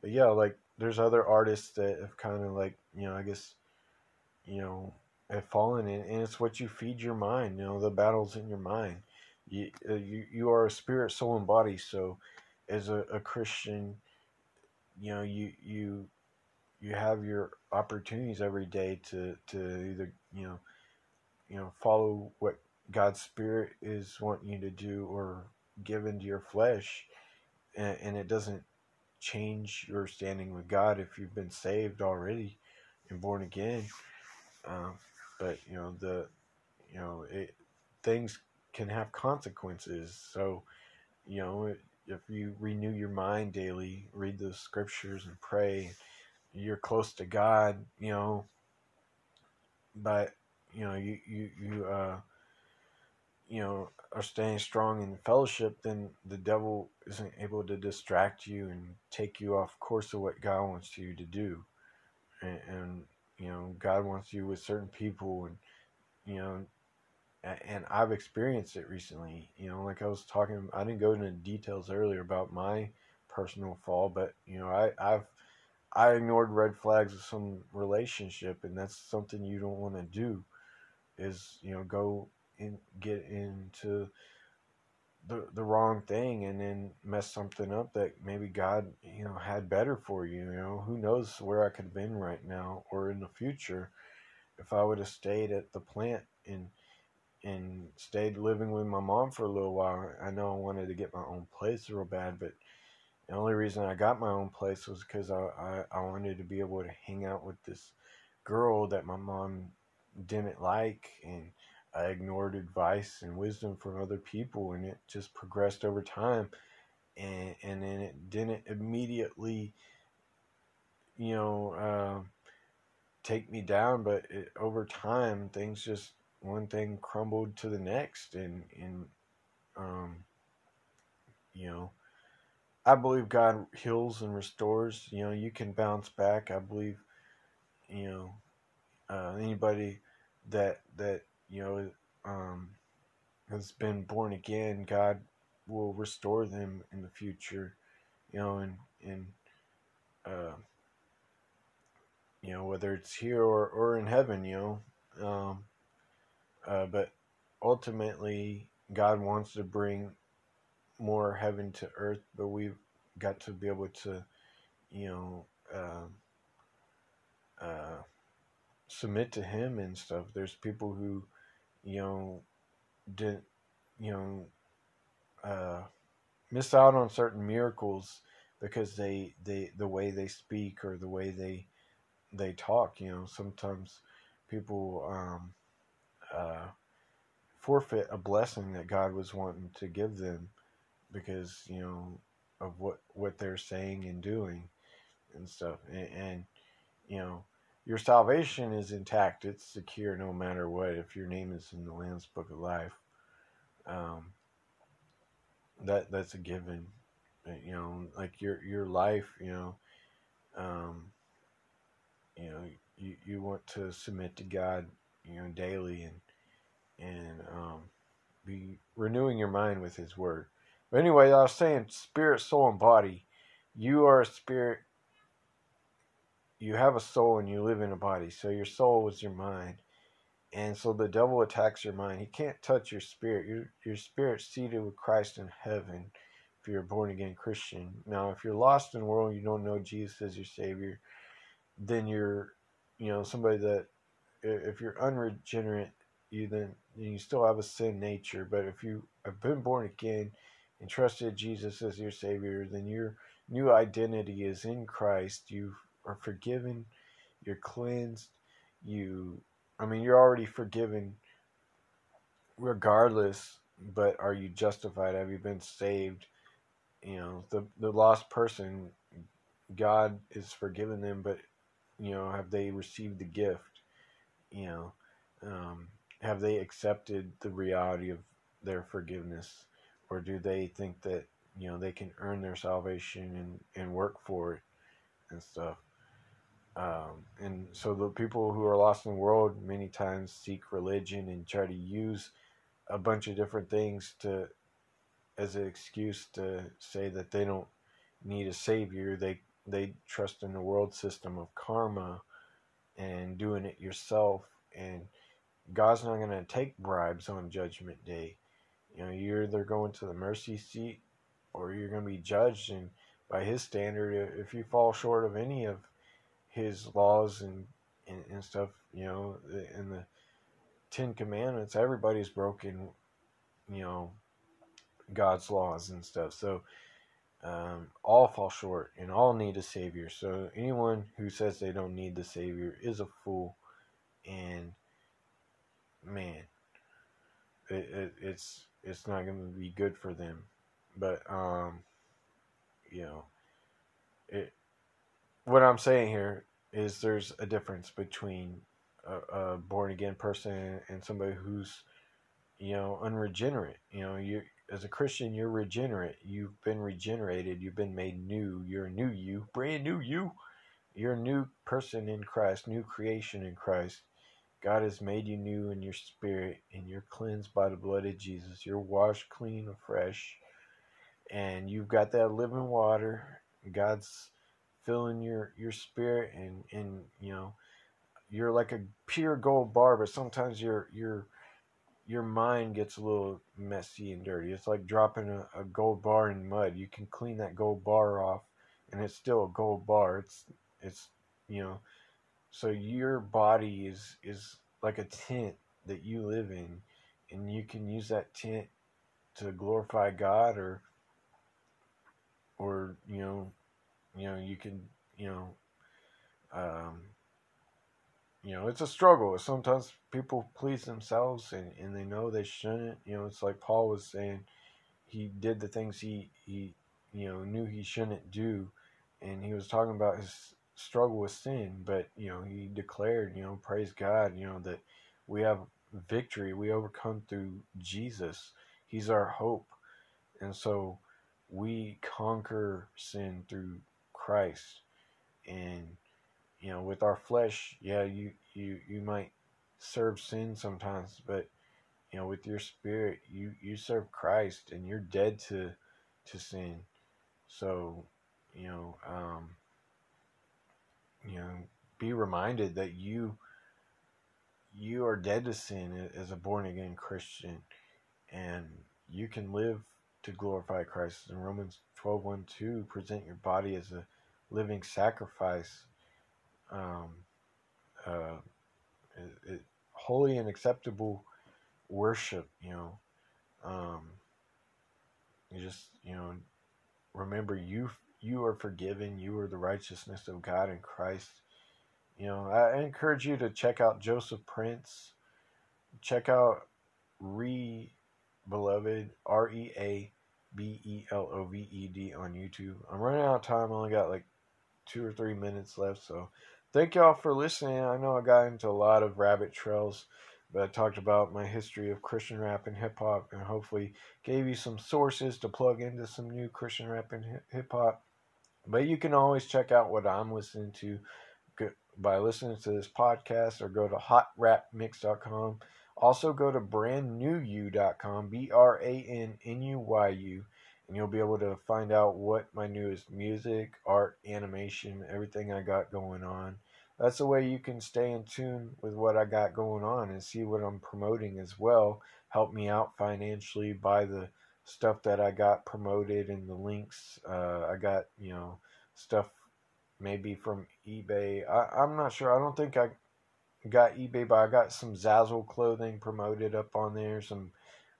but yeah, like there's other artists that have kind of like you know I guess you know have fallen in, and it's what you feed your mind. You know the battles in your mind. You uh, you you are a spirit, soul, and body. So as a, a Christian, you know you you you have your opportunities every day to to either you know you know follow what God's spirit is wanting you to do or give into your flesh and, and it doesn't change your standing with God if you've been saved already and born again. Um, but you know the you know it, things can have consequences. So you know if you renew your mind daily, read the scriptures and pray, you're close to God. You know, but you know you you you uh you know are staying strong in fellowship, then the devil isn't able to distract you and take you off course of what God wants you to do. And, and you know, God wants you with certain people, and you know, and I've experienced it recently. You know, like I was talking, I didn't go into details earlier about my personal fall, but you know, I, I've I ignored red flags of some relationship, and that's something you don't want to do. Is you know go and get into the the wrong thing and then mess something up that maybe God you know had better for you. You know who knows where I could have been right now or in the future if I would have stayed at the plant and and stayed living with my mom for a little while. I know I wanted to get my own place real bad, but the only reason I got my own place was because I, I, I wanted to be able to hang out with this girl that my mom didn't like and I ignored advice and wisdom from other people, and it just progressed over time. And and then it didn't immediately, you know, uh, take me down, but it, over time, things just one thing crumbled to the next, and and um, you know, I believe God heals and restores. You know, you can bounce back. I believe, you know, uh, anybody that that you know, um, has been born again, God will restore them in the future, you know, and and uh, you know whether it's here or or in heaven, you know, um, uh, but ultimately God wants to bring more heaven to earth, but we've got to be able to, you know. Uh, uh, submit to him and stuff. There's people who you know, did you know, uh, miss out on certain miracles because they they the way they speak or the way they they talk. You know, sometimes people um, uh, forfeit a blessing that God was wanting to give them because you know of what what they're saying and doing and stuff and, and you know your salvation is intact. It's secure no matter what. If your name is in the Lamb's Book of Life, um, that that's a given. Uh, you know, like your your life. You know, um, you know, you you want to submit to God. You know, daily and and um, be renewing your mind with His Word. But anyway, I was saying, spirit, soul, and body. You are a spirit you have a soul and you live in a body. So your soul is your mind. And so the devil attacks your mind. He can't touch your spirit. Your your spirit's seated with Christ in heaven if you're a born again Christian. Now if you're lost in the world you don't know Jesus as your Savior, then you're you know, somebody that if you're unregenerate, you then you still have a sin nature. But if you have been born again and trusted Jesus as your Savior, then your new identity is in Christ. You've are forgiven, you're cleansed, you I mean you're already forgiven regardless, but are you justified? Have you been saved? You know, the the lost person God is forgiven them, but you know, have they received the gift? You know, um, have they accepted the reality of their forgiveness, or do they think that you know they can earn their salvation and and work for it and stuff? Um, and so the people who are lost in the world many times seek religion and try to use a bunch of different things to as an excuse to say that they don't need a savior. They they trust in the world system of karma and doing it yourself. And God's not going to take bribes on Judgment Day. You know, you're either going to the mercy seat or you're going to be judged. And by His standard, if you fall short of any of his laws and, and, and stuff, you know, in the Ten Commandments, everybody's broken, you know, God's laws and stuff. So Um, all fall short and all need a savior. So anyone who says they don't need the savior is a fool. And man, it, it, it's it's not going to be good for them. But um, you know, it. What I'm saying here is there's a difference between a, a born again person and somebody who's you know unregenerate. You know, you as a Christian, you're regenerate. You've been regenerated. You've been made new. You're a new you, brand new you. You're a new person in Christ, new creation in Christ. God has made you new in your spirit, and you're cleansed by the blood of Jesus. You're washed clean and fresh, and you've got that living water. God's filling your your spirit, and and you know you're like a pure gold bar, but sometimes your your your mind gets a little messy and dirty. It's like dropping a, a gold bar in mud. You can clean that gold bar off, and it's still a gold bar. It's it's you know so your body is is like a tent that you live in, and you can use that tent to glorify God, or or you know, you know you can you know, um, you know it's a struggle. Sometimes people please themselves, and and they know they shouldn't. You know, it's like Paul was saying, he did the things he he you know knew he shouldn't do, and he was talking about his struggle with sin, but you know, he declared, you know, praise God, you know, that we have victory. We overcome through Jesus. He's our hope. And so we conquer sin through Christ. And you know, with our flesh, yeah, you you you might serve sin sometimes, but you know, with your spirit, you you serve Christ and you're dead to to sin. So, you know, um you know, be reminded that you you are dead to sin as a born again Christian, and you can live to glorify Christ. In Romans 12 1 2, present your body as a living sacrifice, um, uh, it, it, holy and acceptable worship. You know, um, you just you know remember you you are forgiven. You are the righteousness of God in Christ. You know, I encourage you to check out Joseph Prince. Check out Re Beloved, R E A B E L O V E D on YouTube. I'm running out of time. I only got like two or three minutes left. So thank y'all for listening. I know I got into a lot of rabbit trails, but I talked about my history of Christian rap and hip hop and hopefully gave you some sources to plug into some new Christian rap and hip hop. But you can always check out what I'm listening to by listening to this podcast or go to hotrapmix.com. Also go to brannuyu.com, B R A N N U Y U, and you'll be able to find out what my newest music, art, animation, everything I got going on. That's the way you can stay in tune with what I got going on and see what I'm promoting as well. Help me out financially, by the stuff that I got promoted and the links. Uh, I got, you know, stuff maybe from eBay. I, I'm not sure. I don't think I got eBay, but I got some Zazzle clothing promoted up on there, some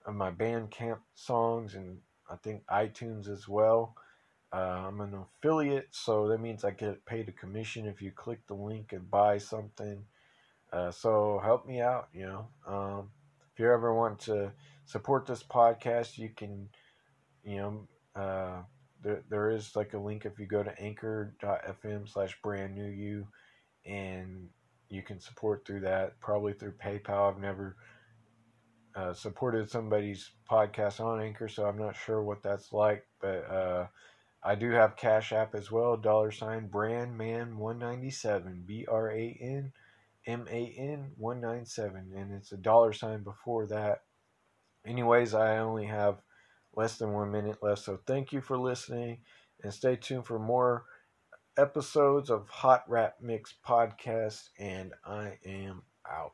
of my Bandcamp songs, and I think iTunes as well. Uh, I'm an affiliate, so that means I get paid a commission if you click the link and buy something. Uh, so help me out, you know. Um, if you ever want to support this podcast, you can, you know, uh, there, there is like a link if you go to anchor.fm slash brand new you and you can support through that, probably through PayPal. I've never uh, supported somebody's podcast on Anchor, so I'm not sure what that's like, but uh, I do have Cash App as well, dollar sign brand man 197, B R A N M A N 197, and it's a dollar sign before that. Anyways, I only have less than one minute left, so thank you for listening and stay tuned for more episodes of Hot Rap Mix podcast, and I am out.